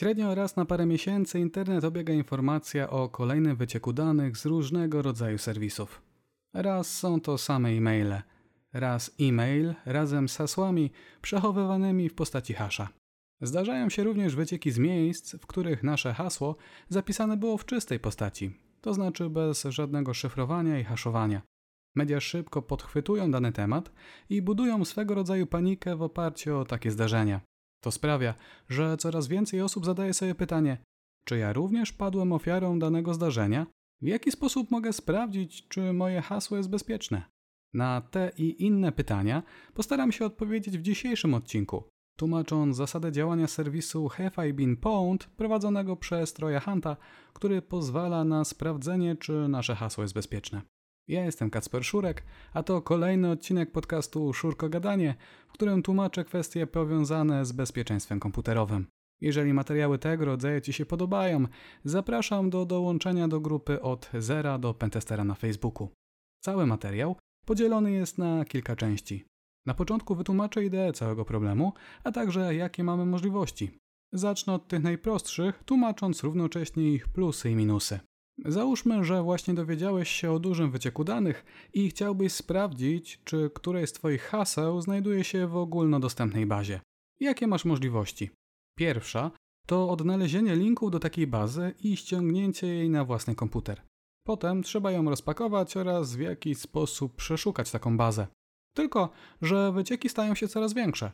Średnio raz na parę miesięcy internet obiega informacja o kolejnym wycieku danych z różnego rodzaju serwisów. Raz są to same e-maile, raz e-mail razem z hasłami przechowywanymi w postaci hasza. Zdarzają się również wycieki z miejsc, w których nasze hasło zapisane było w czystej postaci, to znaczy bez żadnego szyfrowania i haszowania. Media szybko podchwytują dany temat i budują swego rodzaju panikę w oparciu o takie zdarzenia. To sprawia, że coraz więcej osób zadaje sobie pytanie: czy ja również padłem ofiarą danego zdarzenia? W jaki sposób mogę sprawdzić, czy moje hasło jest bezpieczne? Na te i inne pytania postaram się odpowiedzieć w dzisiejszym odcinku, tłumacząc zasadę działania serwisu Have I Been Pwned prowadzonego przez Troja Hunta, który pozwala na sprawdzenie, czy nasze hasło jest bezpieczne. Ja jestem Kacper Szurek, a to kolejny odcinek podcastu Szurko Gadanie, w którym tłumaczę kwestie powiązane z bezpieczeństwem komputerowym. Jeżeli materiały tego rodzaju Ci się podobają, zapraszam do dołączenia do grupy od zera do Pentestera na Facebooku. Cały materiał podzielony jest na kilka części. Na początku wytłumaczę ideę całego problemu, a także jakie mamy możliwości. Zacznę od tych najprostszych, tłumacząc równocześnie ich plusy i minusy. Załóżmy, że właśnie dowiedziałeś się o dużym wycieku danych i chciałbyś sprawdzić, czy któreś z Twoich haseł znajduje się w ogólnodostępnej bazie. Jakie masz możliwości? Pierwsza to odnalezienie linku do takiej bazy i ściągnięcie jej na własny komputer. Potem trzeba ją rozpakować oraz w jakiś sposób przeszukać taką bazę. Tylko, że wycieki stają się coraz większe.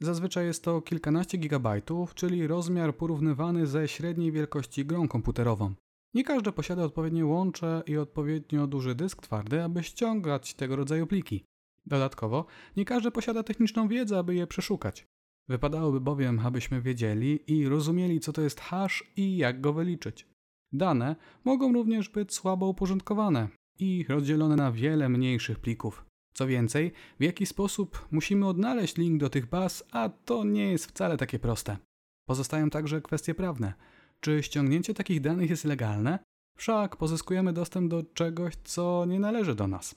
Zazwyczaj jest to kilkanaście gigabajtów, czyli rozmiar porównywany ze średniej wielkości grą komputerową. Nie każdy posiada odpowiednie łącze i odpowiednio duży dysk twardy, aby ściągać tego rodzaju pliki. Dodatkowo, nie każdy posiada techniczną wiedzę, aby je przeszukać. Wypadałoby bowiem, abyśmy wiedzieli i rozumieli, co to jest hash i jak go wyliczyć. Dane mogą również być słabo uporządkowane i rozdzielone na wiele mniejszych plików. Co więcej, w jaki sposób musimy odnaleźć link do tych baz, a to nie jest wcale takie proste. Pozostają także kwestie prawne. Czy ściągnięcie takich danych jest legalne? Wszak pozyskujemy dostęp do czegoś, co nie należy do nas.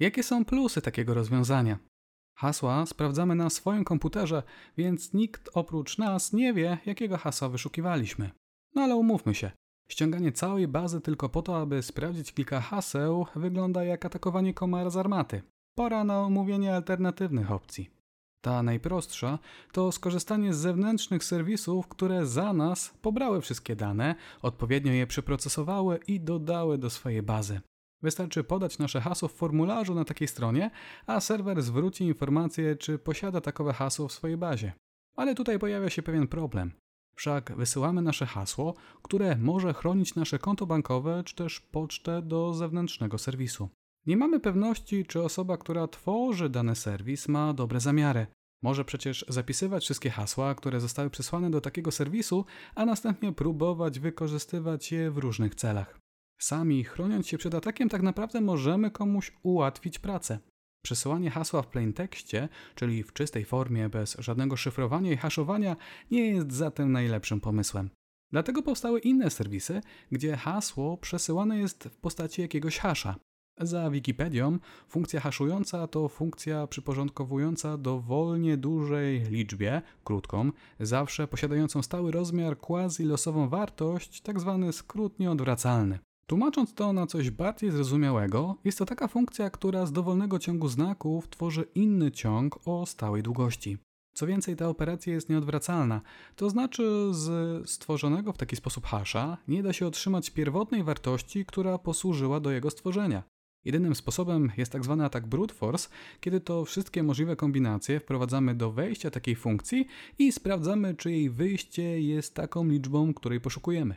Jakie są plusy takiego rozwiązania? Hasła sprawdzamy na swoim komputerze, więc nikt oprócz nas nie wie, jakiego hasła wyszukiwaliśmy. No ale umówmy się, ściąganie całej bazy tylko po to, aby sprawdzić kilka haseł, wygląda jak atakowanie komara z armaty. Pora na omówienie alternatywnych opcji. Ta najprostsza to skorzystanie z zewnętrznych serwisów, które za nas pobrały wszystkie dane, odpowiednio je przeprocesowały i dodały do swojej bazy. Wystarczy podać nasze hasło w formularzu na takiej stronie, a serwer zwróci informację, czy posiada takowe hasło w swojej bazie. Ale tutaj pojawia się pewien problem. Wszak wysyłamy nasze hasło, które może chronić nasze konto bankowe czy też pocztę do zewnętrznego serwisu. Nie mamy pewności, czy osoba, która tworzy dany serwis, ma dobre zamiary. Może przecież zapisywać wszystkie hasła, które zostały przesłane do takiego serwisu, a następnie próbować wykorzystywać je w różnych celach. Sami, chroniąc się przed atakiem, tak naprawdę możemy komuś ułatwić pracę. Przesyłanie hasła w plaintekście, czyli w czystej formie, bez żadnego szyfrowania i haszowania, nie jest zatem najlepszym pomysłem. Dlatego powstały inne serwisy, gdzie hasło przesyłane jest w postaci jakiegoś hasza. Za Wikipedią funkcja haszująca to funkcja przyporządkowująca dowolnie dużej liczbie, krótką, zawsze posiadającą stały rozmiar quasi-losową wartość, tzw. Tak skrót nieodwracalny. Tłumacząc to na coś bardziej zrozumiałego, jest to taka funkcja, która z dowolnego ciągu znaków tworzy inny ciąg o stałej długości. Co więcej, ta operacja jest nieodwracalna, to znaczy z stworzonego w taki sposób hasza nie da się otrzymać pierwotnej wartości, która posłużyła do jego stworzenia. Jedynym sposobem jest tak zwany atak brute force, kiedy to wszystkie możliwe kombinacje wprowadzamy do wejścia takiej funkcji i sprawdzamy, czy jej wyjście jest taką liczbą, której poszukujemy.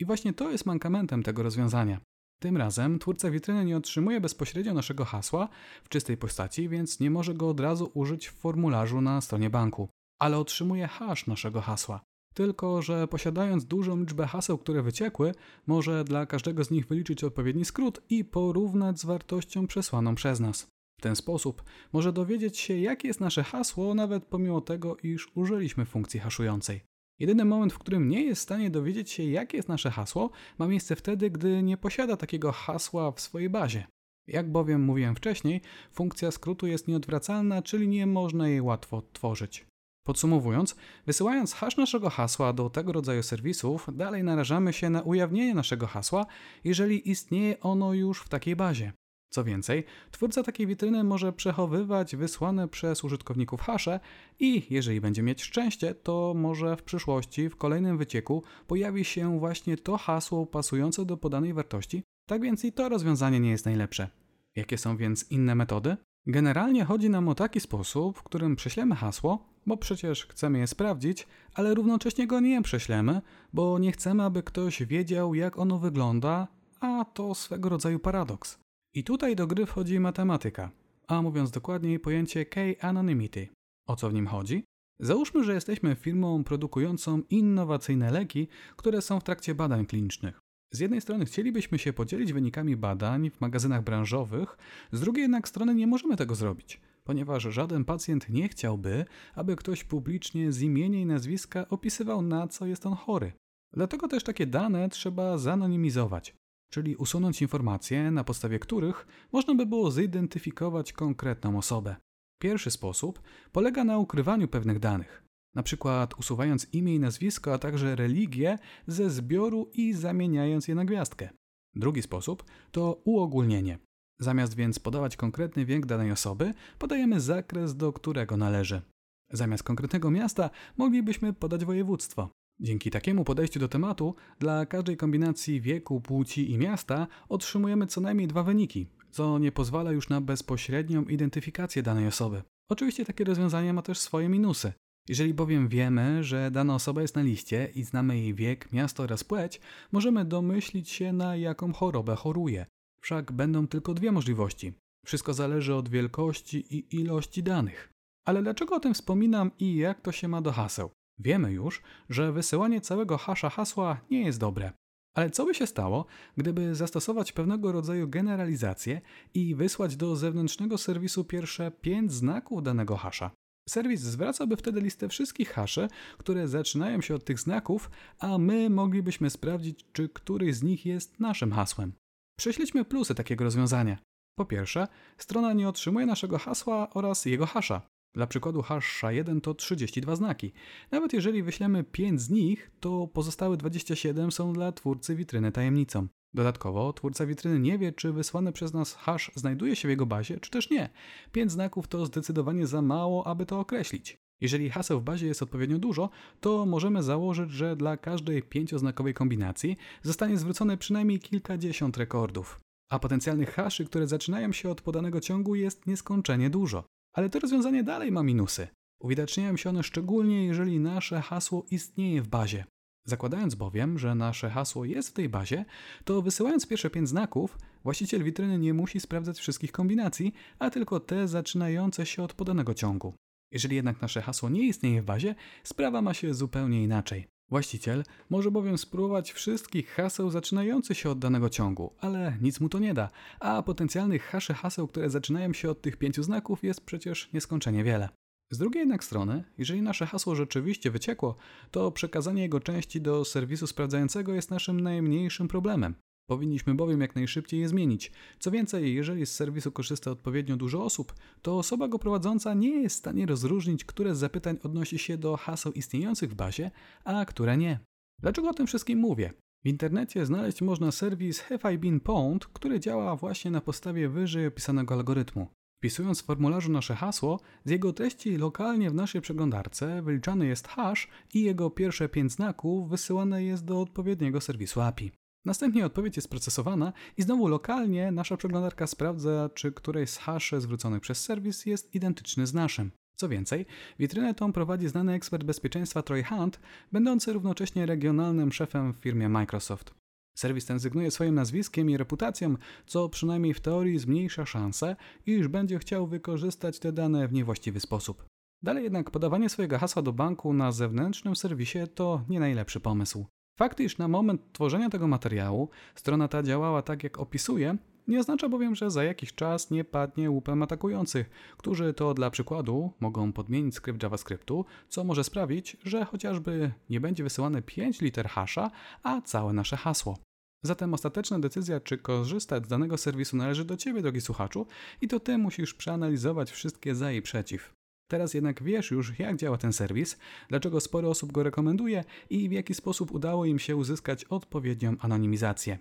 I właśnie to jest mankamentem tego rozwiązania. Tym razem twórca witryny nie otrzymuje bezpośrednio naszego hasła w czystej postaci, więc nie może go od razu użyć w formularzu na stronie banku, ale otrzymuje hash naszego hasła. Tylko, że posiadając dużą liczbę haseł, które wyciekły, może dla każdego z nich wyliczyć odpowiedni skrót i porównać z wartością przesłaną przez nas. W ten sposób może dowiedzieć się, jakie jest nasze hasło, nawet pomimo tego, iż użyliśmy funkcji haszującej. Jedyny moment, w którym nie jest w stanie dowiedzieć się, jakie jest nasze hasło, ma miejsce wtedy, gdy nie posiada takiego hasła w swojej bazie. Jak bowiem mówiłem wcześniej, funkcja skrótu jest nieodwracalna, czyli nie można jej łatwo odtworzyć. Podsumowując, wysyłając hash naszego hasła do tego rodzaju serwisów, dalej narażamy się na ujawnienie naszego hasła, jeżeli istnieje ono już w takiej bazie. Co więcej, twórca takiej witryny może przechowywać wysłane przez użytkowników hasze i jeżeli będzie mieć szczęście, to może w przyszłości, w kolejnym wycieku pojawi się właśnie to hasło pasujące do podanej wartości, tak więc i to rozwiązanie nie jest najlepsze. Jakie są więc inne metody? Generalnie chodzi nam o taki sposób, w którym prześlemy hasło, bo przecież chcemy je sprawdzić, ale równocześnie go nie prześlemy, bo nie chcemy, aby ktoś wiedział, jak ono wygląda, a to swego rodzaju paradoks. I tutaj do gry wchodzi matematyka, a mówiąc dokładniej pojęcie K-anonymity. O co w nim chodzi? Załóżmy, że jesteśmy firmą produkującą innowacyjne leki, które są w trakcie badań klinicznych. Z jednej strony chcielibyśmy się podzielić wynikami badań w magazynach branżowych, z drugiej jednak strony nie możemy tego zrobić, ponieważ żaden pacjent nie chciałby, aby ktoś publicznie z imienia i nazwiska opisywał na co jest on chory. Dlatego też takie dane trzeba zanonimizować, czyli usunąć informacje, na podstawie których można by było zidentyfikować konkretną osobę. Pierwszy sposób polega na ukrywaniu pewnych danych na przykład usuwając imię i nazwisko, a także religię ze zbioru i zamieniając je na gwiazdkę. Drugi sposób to uogólnienie. Zamiast więc podawać konkretny wiek danej osoby, podajemy zakres, do którego należy. Zamiast konkretnego miasta moglibyśmy podać województwo. Dzięki takiemu podejściu do tematu, dla każdej kombinacji wieku, płci i miasta otrzymujemy co najmniej dwa wyniki, co nie pozwala już na bezpośrednią identyfikację danej osoby. Oczywiście takie rozwiązanie ma też swoje minusy. Jeżeli bowiem wiemy, że dana osoba jest na liście i znamy jej wiek, miasto oraz płeć, możemy domyślić się na jaką chorobę choruje. Wszak będą tylko dwie możliwości. Wszystko zależy od wielkości i ilości danych. Ale dlaczego o tym wspominam i jak to się ma do haseł? Wiemy już, że wysyłanie całego hasza hasła nie jest dobre. Ale co by się stało, gdyby zastosować pewnego rodzaju generalizację i wysłać do zewnętrznego serwisu pierwsze pięć znaków danego hasza? Serwis zwracałby wtedy listę wszystkich haszy, które zaczynają się od tych znaków, a my moglibyśmy sprawdzić, czy któryś z nich jest naszym hasłem. Prześledźmy plusy takiego rozwiązania. Po pierwsze, strona nie otrzymuje naszego hasła oraz jego hasza. Dla przykładu hasza 1 to 32 znaki. Nawet jeżeli wyślemy 5 z nich, to pozostałe 27 są dla twórcy witryny tajemnicą. Dodatkowo twórca witryny nie wie, czy wysłany przez nas hash znajduje się w jego bazie, czy też nie. Pięć znaków to zdecydowanie za mało, aby to określić. Jeżeli haseł w bazie jest odpowiednio dużo, to możemy założyć, że dla każdej pięcioznakowej kombinacji zostanie zwrócone przynajmniej kilkadziesiąt rekordów. A potencjalnych haszy, które zaczynają się od podanego ciągu jest nieskończenie dużo. Ale to rozwiązanie dalej ma minusy. Uwidaczniają się one szczególnie, jeżeli nasze hasło istnieje w bazie. Zakładając bowiem, że nasze hasło jest w tej bazie, to wysyłając pierwsze pięć znaków, właściciel witryny nie musi sprawdzać wszystkich kombinacji, a tylko te zaczynające się od podanego ciągu. Jeżeli jednak nasze hasło nie istnieje w bazie, sprawa ma się zupełnie inaczej. Właściciel może bowiem spróbować wszystkich haseł zaczynających się od danego ciągu, ale nic mu to nie da, a potencjalnych haszy haseł, które zaczynają się od tych pięciu znaków jest przecież nieskończenie wiele. Z drugiej jednak strony, jeżeli nasze hasło rzeczywiście wyciekło, to przekazanie jego części do serwisu sprawdzającego jest naszym najmniejszym problemem. Powinniśmy bowiem jak najszybciej je zmienić. Co więcej, jeżeli z serwisu korzysta odpowiednio dużo osób, to osoba go prowadząca nie jest w stanie rozróżnić, które z zapytań odnosi się do haseł istniejących w bazie, a które nie. Dlaczego o tym wszystkim mówię? W internecie znaleźć można serwis Have I Been Pwned, który działa właśnie na podstawie wyżej opisanego algorytmu. Wpisując w formularzu nasze hasło, z jego treści lokalnie w naszej przeglądarce wyliczany jest hash i jego pierwsze pięć znaków wysyłane jest do odpowiedniego serwisu API. Następnie odpowiedź jest procesowana i znowu lokalnie nasza przeglądarka sprawdza, czy któreś z haszy zwróconych przez serwis jest identyczny z naszym. Co więcej, witrynę tą prowadzi znany ekspert bezpieczeństwa Troy Hunt, będący równocześnie regionalnym szefem w firmie Microsoft. Serwis ten zygnuje swoim nazwiskiem i reputacją, co przynajmniej w teorii zmniejsza szanse, iż będzie chciał wykorzystać te dane w niewłaściwy sposób. Dalej jednak podawanie swojego hasła do banku na zewnętrznym serwisie to nie najlepszy pomysł. Fakt, iż na moment tworzenia tego materiału strona ta działała tak jak opisuje, nie oznacza bowiem, że za jakiś czas nie padnie łupem atakujących, którzy to dla przykładu mogą podmienić skrypt JavaScriptu, co może sprawić, że chociażby nie będzie wysyłane 5 liter hasza, a całe nasze hasło. Zatem ostateczna decyzja, czy korzystać z danego serwisu należy do Ciebie, drogi słuchaczu, i to Ty musisz przeanalizować wszystkie za i przeciw. Teraz jednak wiesz już, jak działa ten serwis, dlaczego sporo osób go rekomenduje i w jaki sposób udało im się uzyskać odpowiednią anonimizację.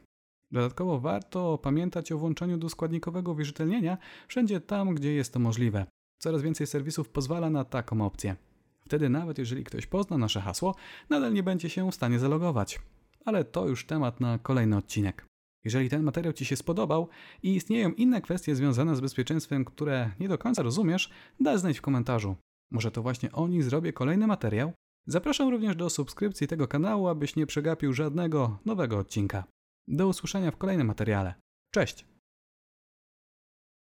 Dodatkowo warto pamiętać o włączeniu do składnikowego wierzytelnienia wszędzie tam, gdzie jest to możliwe. Coraz więcej serwisów pozwala na taką opcję. Wtedy nawet jeżeli ktoś pozna nasze hasło, nadal nie będzie się w stanie zalogować. Ale to już temat na kolejny odcinek. Jeżeli ten materiał Ci się spodobał i istnieją inne kwestie związane z bezpieczeństwem, które nie do końca rozumiesz, daj znać w komentarzu. Może to właśnie o nich zrobię kolejny materiał? Zapraszam również do subskrypcji tego kanału, abyś nie przegapił żadnego nowego odcinka. Do usłyszenia w kolejnym materiale. Cześć!